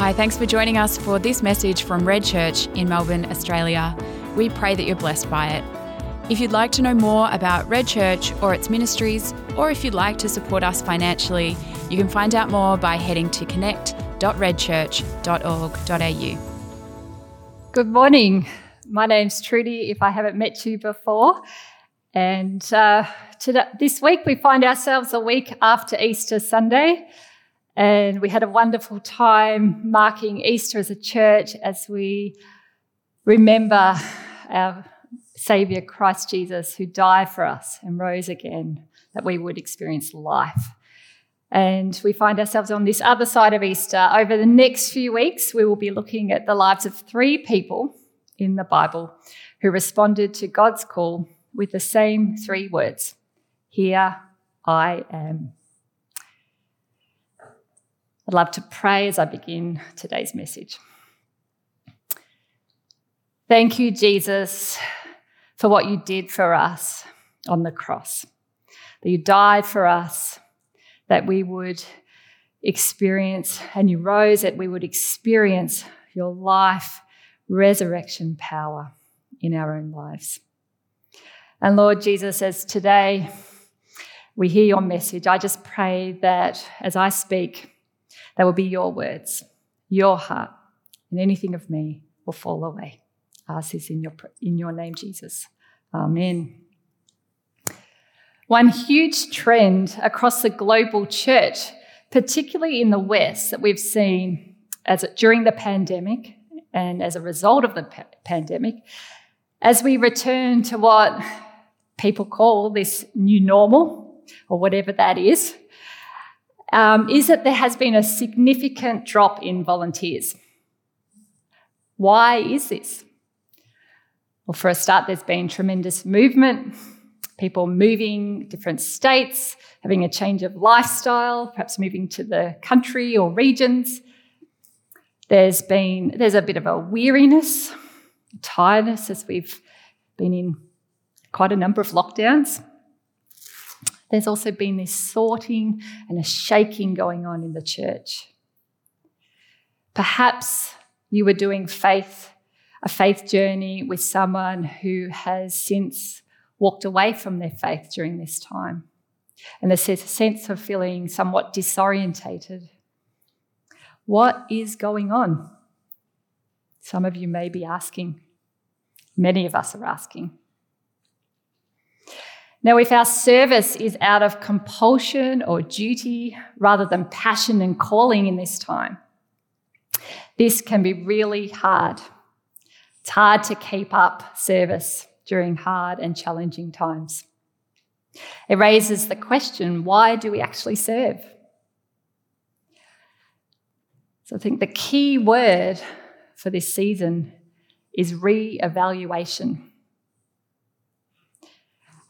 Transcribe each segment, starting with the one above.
Hi, thanks for joining us for this message from Red Church in Melbourne, Australia. We pray that you're blessed by it. If you'd like to know more about Red Church or its ministries, or if you'd like to support us financially, you can find out more by heading to connect.redchurch.org.au. Good morning. My name's Trudy, if I haven't met you before. And uh, today, this week we find ourselves a week after Easter Sunday. And we had a wonderful time marking Easter as a church as we remember our Saviour Christ Jesus, who died for us and rose again, that we would experience life. And we find ourselves on this other side of Easter. Over the next few weeks, we will be looking at the lives of three people in the Bible who responded to God's call with the same three words Here I am. I'd love to pray as I begin today's message. Thank you, Jesus, for what you did for us on the cross, that you died for us, that we would experience, and you rose, that we would experience your life, resurrection power in our own lives. And Lord Jesus, as today we hear your message, I just pray that as I speak, they will be your words, your heart, and anything of me will fall away. I ask this in your, in your name, Jesus. Amen. One huge trend across the global church, particularly in the West, that we've seen as during the pandemic and as a result of the pa- pandemic, as we return to what people call this new normal, or whatever that is, um, is that there has been a significant drop in volunteers. Why is this? Well, for a start, there's been tremendous movement, people moving different states, having a change of lifestyle, perhaps moving to the country or regions. There's been there's a bit of a weariness, tiredness as we've been in quite a number of lockdowns. There's also been this sorting and a shaking going on in the church. Perhaps you were doing faith, a faith journey with someone who has since walked away from their faith during this time. And there's a sense of feeling somewhat disorientated. What is going on? Some of you may be asking. Many of us are asking. Now, if our service is out of compulsion or duty rather than passion and calling in this time, this can be really hard. It's hard to keep up service during hard and challenging times. It raises the question why do we actually serve? So I think the key word for this season is re evaluation.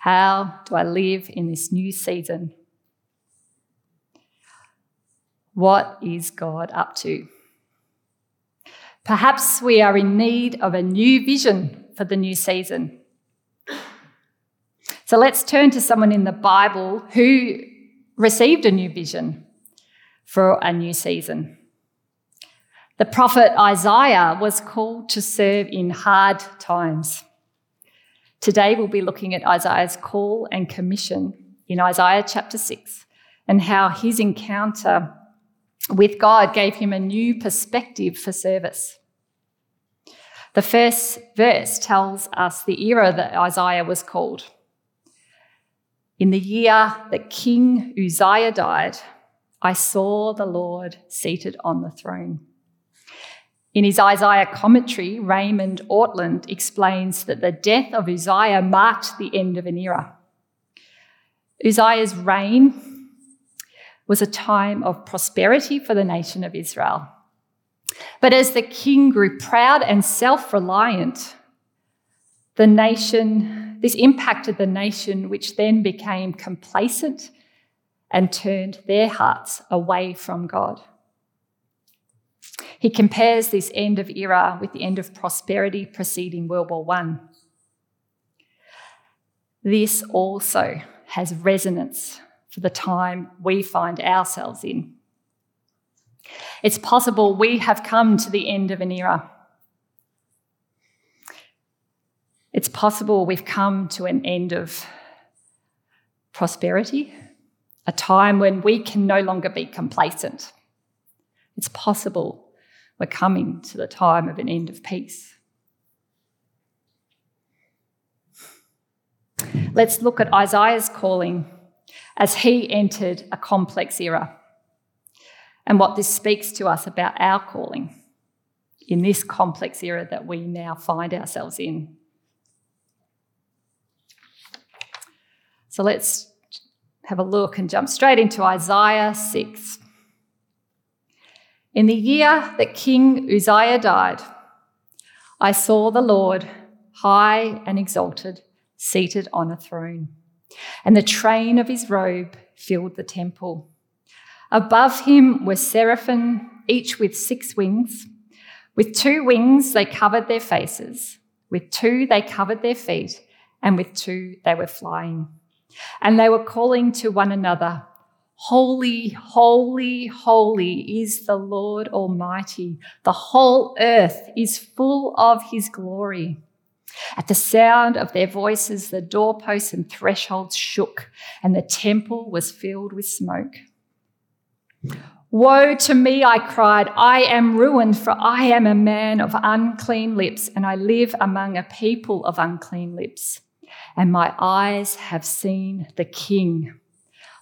How do I live in this new season? What is God up to? Perhaps we are in need of a new vision for the new season. So let's turn to someone in the Bible who received a new vision for a new season. The prophet Isaiah was called to serve in hard times. Today we'll be looking at Isaiah's call and commission in Isaiah chapter 6 and how his encounter with God gave him a new perspective for service. The first verse tells us the era that Isaiah was called. In the year that King Uzziah died, I saw the Lord seated on the throne in his Isaiah commentary, Raymond Ortlund explains that the death of Uzziah marked the end of an era. Uzziah's reign was a time of prosperity for the nation of Israel. But as the king grew proud and self reliant, the nation, this impacted the nation, which then became complacent and turned their hearts away from God. He compares this end of era with the end of prosperity preceding World War I. This also has resonance for the time we find ourselves in. It's possible we have come to the end of an era. It's possible we've come to an end of prosperity, a time when we can no longer be complacent. It's possible we're coming to the time of an end of peace. Let's look at Isaiah's calling as he entered a complex era and what this speaks to us about our calling in this complex era that we now find ourselves in. So let's have a look and jump straight into Isaiah 6. In the year that King Uzziah died, I saw the Lord high and exalted, seated on a throne, and the train of his robe filled the temple. Above him were seraphim, each with six wings. With two wings they covered their faces, with two they covered their feet, and with two they were flying. And they were calling to one another, Holy, holy, holy is the Lord Almighty. The whole earth is full of his glory. At the sound of their voices, the doorposts and thresholds shook, and the temple was filled with smoke. Woe to me, I cried. I am ruined, for I am a man of unclean lips, and I live among a people of unclean lips and my eyes have seen the King,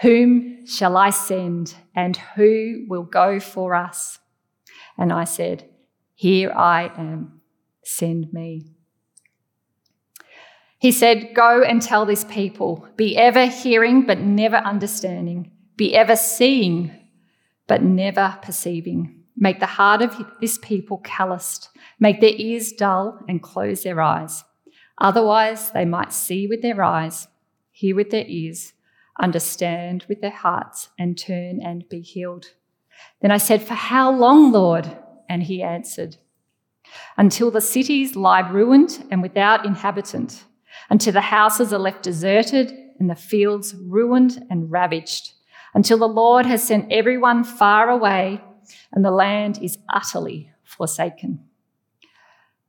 whom shall I send, and who will go for us? And I said, Here I am, send me. He said, Go and tell this people, be ever hearing but never understanding, be ever seeing but never perceiving. Make the heart of this people calloused, make their ears dull and close their eyes. Otherwise, they might see with their eyes, hear with their ears understand with their hearts, and turn and be healed. Then I said, For how long, Lord? And he answered, Until the cities lie ruined and without inhabitant, until the houses are left deserted and the fields ruined and ravaged, until the Lord has sent everyone far away and the land is utterly forsaken.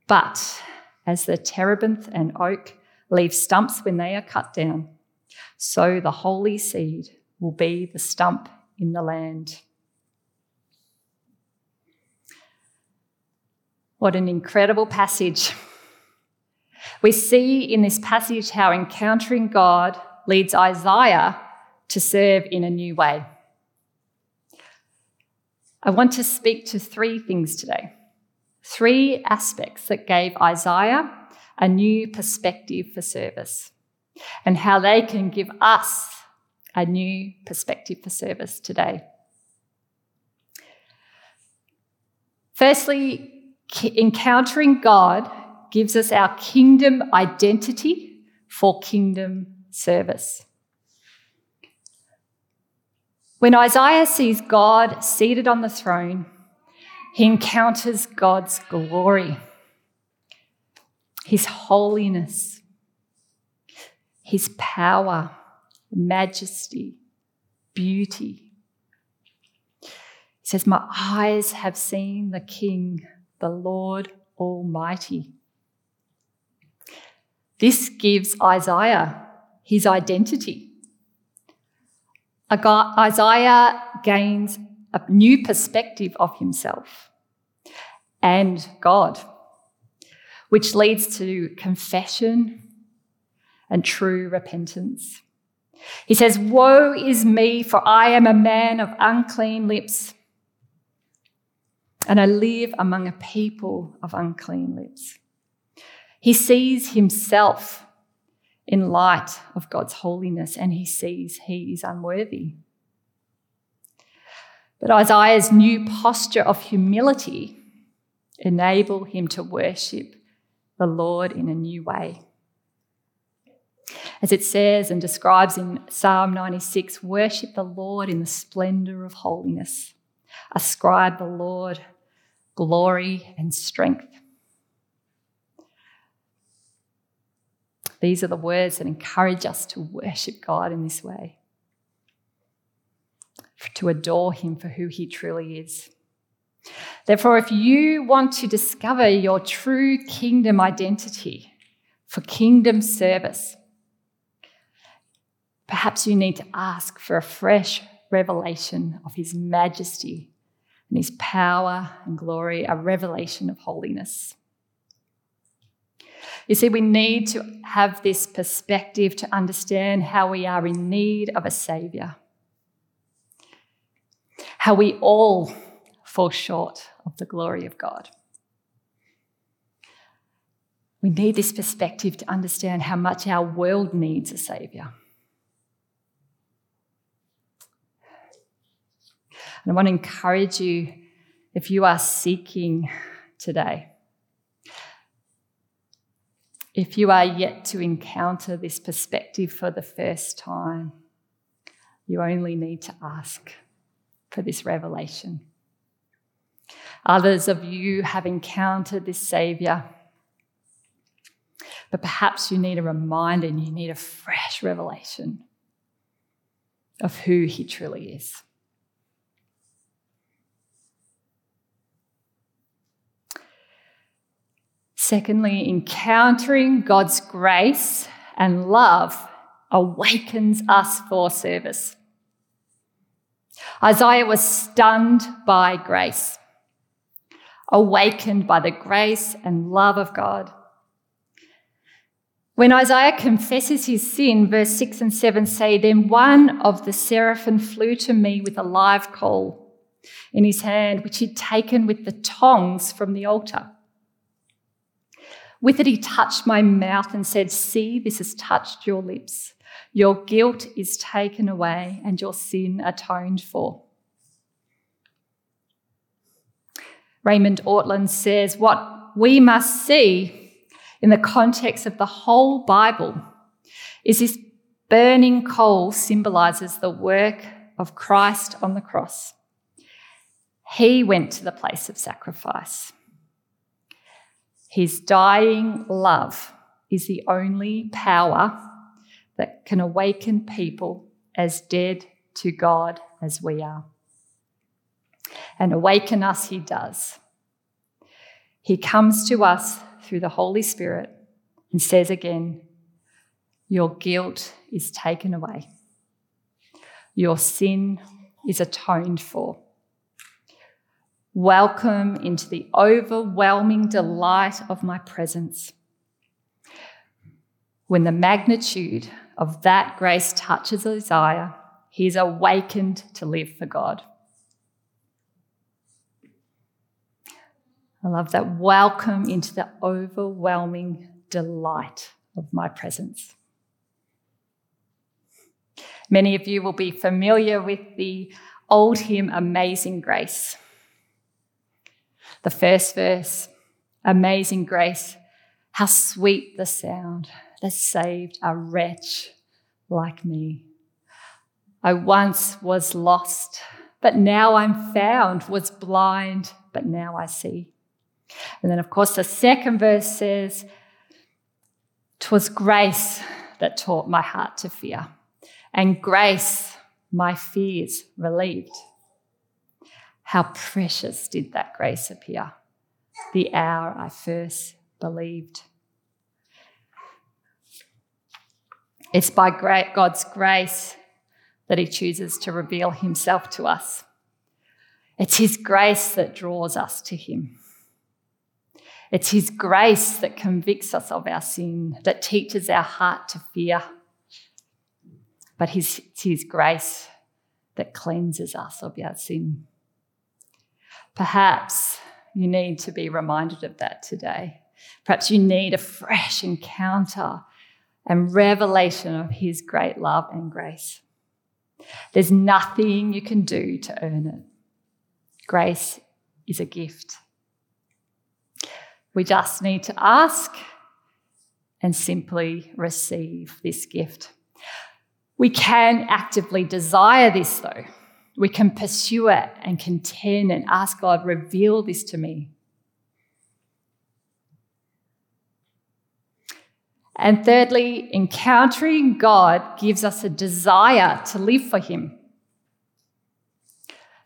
But as the terebinth and oak leave stumps when they are cut down, so the holy seed will be the stump in the land. What an incredible passage. We see in this passage how encountering God leads Isaiah to serve in a new way. I want to speak to three things today, three aspects that gave Isaiah a new perspective for service and how they can give us a new perspective for service today. Firstly, encountering God gives us our kingdom identity for kingdom service. When Isaiah sees God seated on the throne, he encounters God's glory, his holiness, his power, majesty, beauty. He says, My eyes have seen the King, the Lord Almighty. This gives Isaiah his identity. Isaiah gains a new perspective of himself and God, which leads to confession and true repentance. He says, Woe is me, for I am a man of unclean lips, and I live among a people of unclean lips. He sees himself in light of God's holiness, and he sees he is unworthy. But Isaiah's new posture of humility enable him to worship the Lord in a new way. As it says and describes in Psalm 96, worship the Lord in the splendor of holiness. Ascribe the Lord glory and strength. These are the words that encourage us to worship God in this way, to adore Him for who He truly is. Therefore, if you want to discover your true kingdom identity for kingdom service, perhaps you need to ask for a fresh revelation of His majesty and His power and glory, a revelation of holiness. You see, we need to have this perspective to understand how we are in need of a Saviour, how we all fall short of the glory of God. We need this perspective to understand how much our world needs a Saviour. And I want to encourage you if you are seeking today, if you are yet to encounter this perspective for the first time, you only need to ask for this revelation. Others of you have encountered this Saviour, but perhaps you need a reminder and you need a fresh revelation of who He truly is. Secondly, encountering God's grace and love awakens us for service. Isaiah was stunned by grace, awakened by the grace and love of God. When Isaiah confesses his sin, verse 6 and 7 say, Then one of the seraphim flew to me with a live coal in his hand, which he'd taken with the tongs from the altar. With it, he touched my mouth and said, See, this has touched your lips. Your guilt is taken away and your sin atoned for. Raymond Ortlund says, What we must see in the context of the whole Bible is this burning coal symbolizes the work of Christ on the cross. He went to the place of sacrifice. His dying love is the only power that can awaken people as dead to God as we are. And awaken us, He does. He comes to us through the Holy Spirit and says again, Your guilt is taken away, your sin is atoned for. Welcome into the overwhelming delight of my presence. When the magnitude of that grace touches Isaiah, he is awakened to live for God. I love that. Welcome into the overwhelming delight of my presence. Many of you will be familiar with the old hymn Amazing Grace. The first verse Amazing grace, how sweet the sound that saved a wretch like me. I once was lost, but now I'm found, was blind, but now I see. And then, of course, the second verse says, "'Twas grace that taught my heart to fear, and grace my fears relieved. How precious did that grace appear the hour I first believed. It's by God's grace that He chooses to reveal Himself to us. It's His grace that draws us to Him. It's His grace that convicts us of our sin, that teaches our heart to fear. But it's His grace that cleanses us of our sin. Perhaps you need to be reminded of that today. Perhaps you need a fresh encounter and revelation of His great love and grace. There's nothing you can do to earn it. Grace is a gift. We just need to ask and simply receive this gift. We can actively desire this, though. We can pursue it and contend and ask God, reveal this to me. And thirdly, encountering God gives us a desire to live for Him.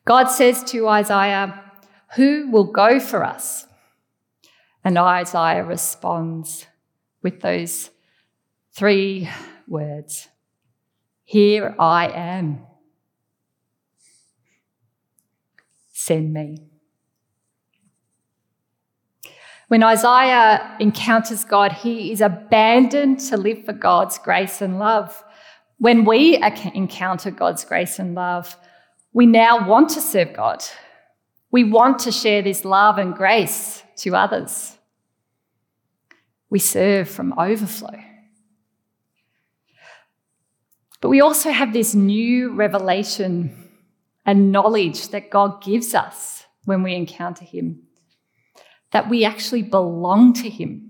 God says to Isaiah, Who will go for us? And Isaiah responds with those three words Here I am. Send me. When Isaiah encounters God, he is abandoned to live for God's grace and love. When we encounter God's grace and love, we now want to serve God. We want to share this love and grace to others. We serve from overflow. But we also have this new revelation and knowledge that God gives us when we encounter Him that we actually belong to Him.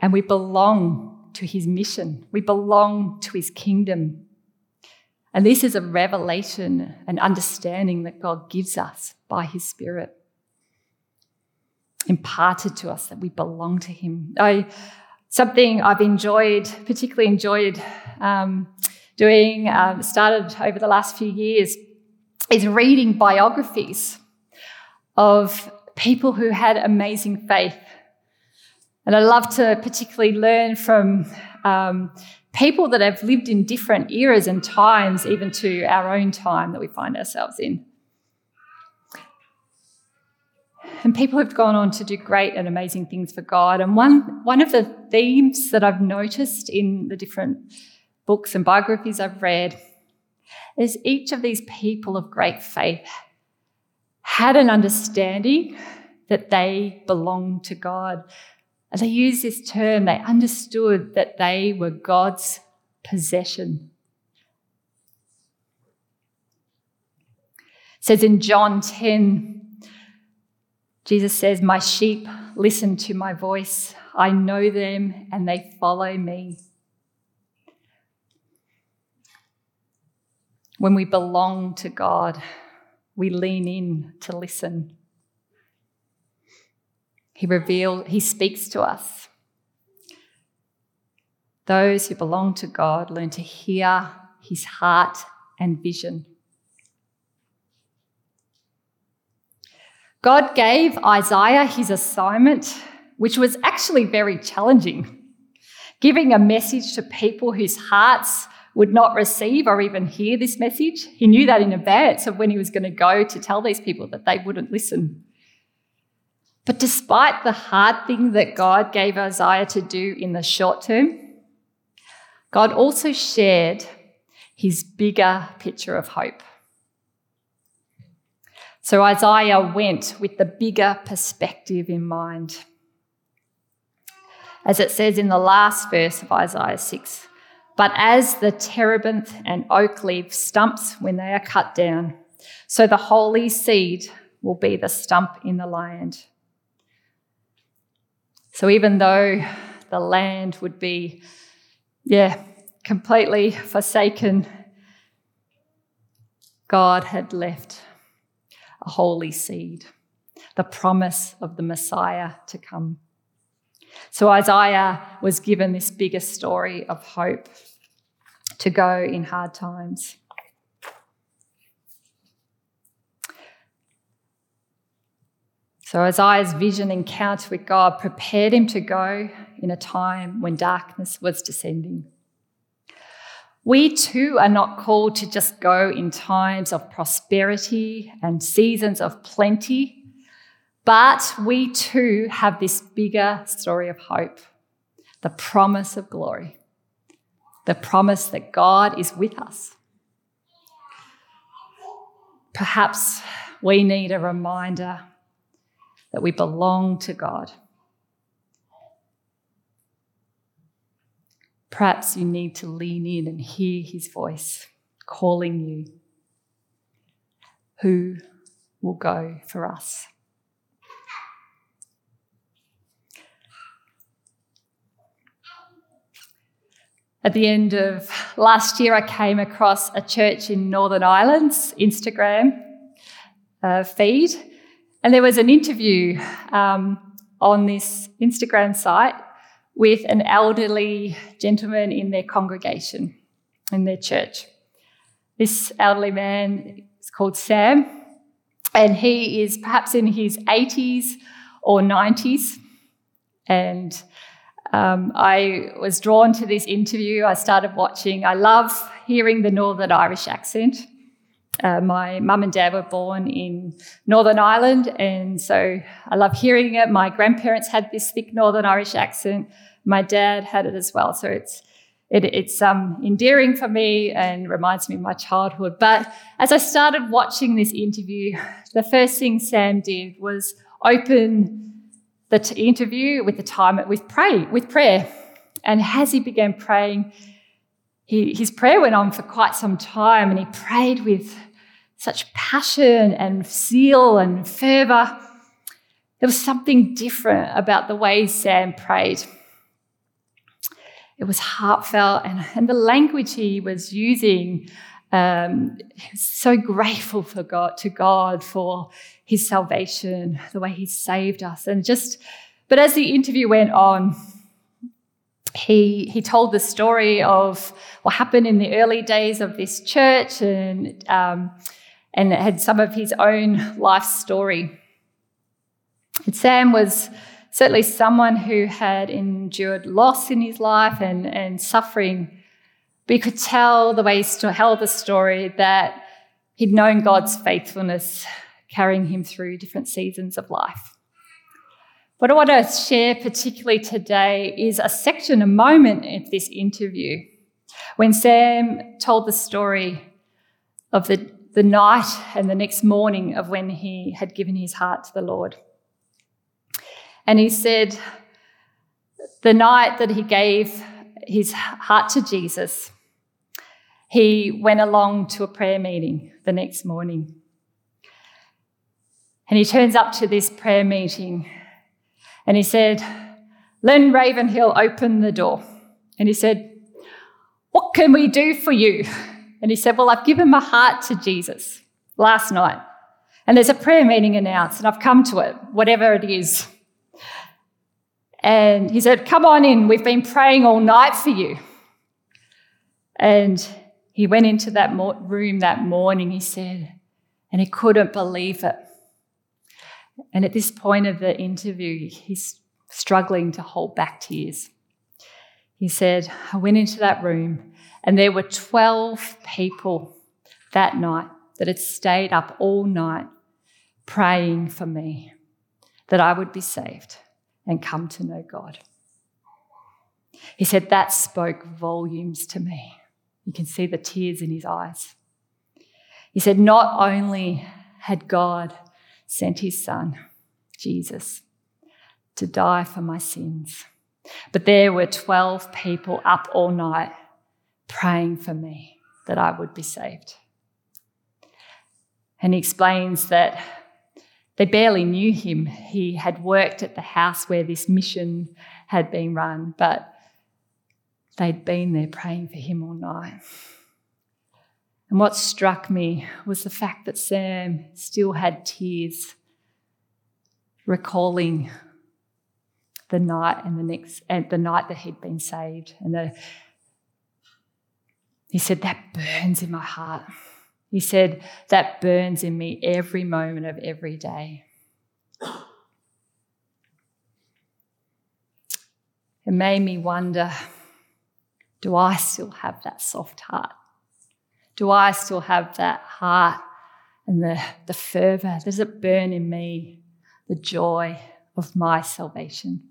And we belong to His mission, we belong to His kingdom. And this is a revelation and understanding that God gives us by His Spirit, imparted to us that we belong to Him. I, something I've enjoyed, particularly enjoyed um, doing, um, started over the last few years, is reading biographies of people who had amazing faith. And I love to particularly learn from um, people that have lived in different eras and times, even to our own time that we find ourselves in. And people have gone on to do great and amazing things for God. And one, one of the themes that I've noticed in the different books and biographies I've read is each of these people of great faith had an understanding that they belonged to God. And they use this term, they understood that they were God's possession. It says in John 10, Jesus says, My sheep listen to my voice. I know them and they follow me. When we belong to God, we lean in to listen. He reveals, he speaks to us. Those who belong to God learn to hear his heart and vision. God gave Isaiah his assignment, which was actually very challenging. Giving a message to people whose hearts would not receive or even hear this message. He knew that in advance of when he was going to go to tell these people that they wouldn't listen. But despite the hard thing that God gave Isaiah to do in the short term, God also shared his bigger picture of hope. So Isaiah went with the bigger perspective in mind. As it says in the last verse of Isaiah 6 but as the terebinth and oak leaf stumps when they are cut down, so the holy seed will be the stump in the land. So even though the land would be, yeah, completely forsaken, God had left a holy seed, the promise of the Messiah to come. So Isaiah was given this bigger story of hope to go in hard times. So Isaiah's vision encounter with God prepared him to go in a time when darkness was descending. We too are not called to just go in times of prosperity and seasons of plenty but we too have this bigger story of hope the promise of glory, the promise that God is with us. Perhaps we need a reminder that we belong to God. Perhaps you need to lean in and hear his voice calling you. Who will go for us? At the end of last year, I came across a church in Northern Ireland's Instagram uh, feed, and there was an interview um, on this Instagram site with an elderly gentleman in their congregation, in their church. This elderly man is called Sam, and he is perhaps in his 80s or 90s. And um, I was drawn to this interview. I started watching. I love hearing the Northern Irish accent. Uh, my mum and dad were born in Northern Ireland, and so I love hearing it. My grandparents had this thick Northern Irish accent. My dad had it as well, so it's it, it's um, endearing for me and reminds me of my childhood. But as I started watching this interview, the first thing Sam did was open the t- interview with the time with pray with prayer, and as he began praying, he, his prayer went on for quite some time, and he prayed with such passion and zeal and fervor. There was something different about the way Sam prayed. It was heartfelt, and, and the language he was using, um, so grateful for God to God for His salvation, the way He saved us, and just. But as the interview went on, he he told the story of what happened in the early days of this church, and um, and had some of his own life story. And Sam was certainly someone who had endured loss in his life and, and suffering. But you could tell the way he told the story that he'd known God's faithfulness carrying him through different seasons of life. What I want to share particularly today is a section, a moment of this interview when Sam told the story of the, the night and the next morning of when he had given his heart to the Lord. And he said, the night that he gave his heart to Jesus, he went along to a prayer meeting the next morning. And he turns up to this prayer meeting and he said, Len Ravenhill opened the door. And he said, What can we do for you? And he said, Well, I've given my heart to Jesus last night. And there's a prayer meeting announced, and I've come to it, whatever it is. And he said, Come on in, we've been praying all night for you. And he went into that room that morning, he said, and he couldn't believe it. And at this point of the interview, he's struggling to hold back tears. He said, I went into that room, and there were 12 people that night that had stayed up all night praying for me that I would be saved and come to know God. He said, That spoke volumes to me. You can see the tears in his eyes. He said, Not only had God sent his son, Jesus, to die for my sins, but there were 12 people up all night praying for me that I would be saved. And he explains that they barely knew him. He had worked at the house where this mission had been run, but they'd been there praying for him all night. And what struck me was the fact that Sam still had tears, recalling the night and the next and the night that he'd been saved. And the, he said, That burns in my heart. He said, That burns in me every moment of every day. It made me wonder do I still have that soft heart? Do I still have that heart and the, the fervour? Does it burn in me the joy of my salvation?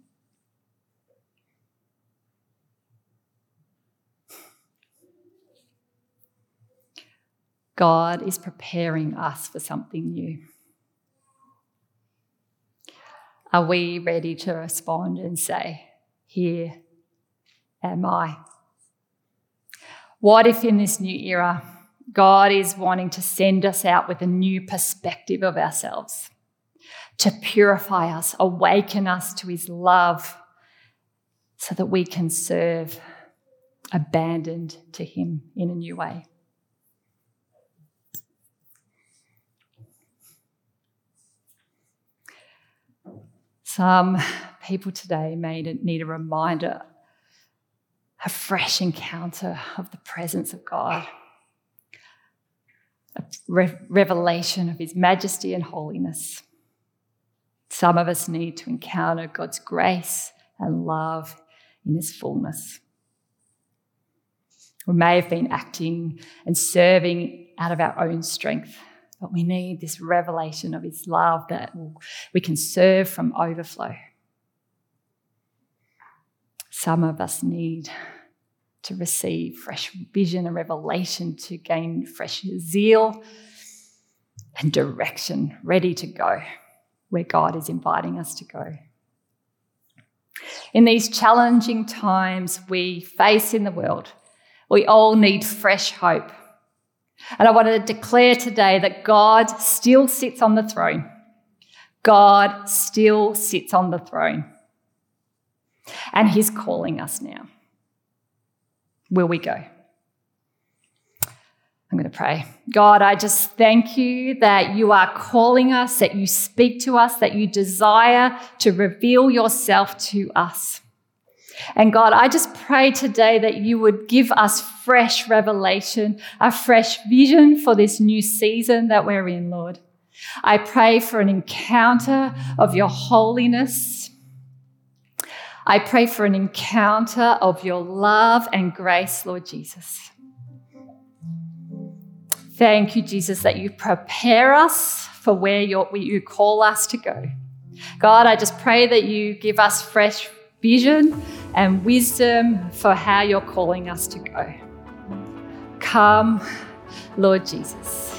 God is preparing us for something new. Are we ready to respond and say, Here am I? What if in this new era, God is wanting to send us out with a new perspective of ourselves, to purify us, awaken us to his love, so that we can serve abandoned to Him in a new way. Some people today may need a reminder, a fresh encounter of the presence of God, a re- revelation of His majesty and holiness. Some of us need to encounter God's grace and love in His fullness. We may have been acting and serving out of our own strength but we need this revelation of His love that we can serve from overflow. Some of us need to receive fresh vision and revelation, to gain fresh zeal and direction, ready to go where God is inviting us to go. In these challenging times we face in the world, we all need fresh hope and I want to declare today that God still sits on the throne. God still sits on the throne. And He's calling us now. Will we go? I'm going to pray. God, I just thank you that you are calling us, that you speak to us, that you desire to reveal yourself to us. And God, I just pray today that you would give us fresh revelation, a fresh vision for this new season that we're in, Lord. I pray for an encounter of your holiness. I pray for an encounter of your love and grace, Lord Jesus. Thank you, Jesus, that you prepare us for where you call us to go. God, I just pray that you give us fresh vision and wisdom for how you're calling us to go. Come, Lord Jesus.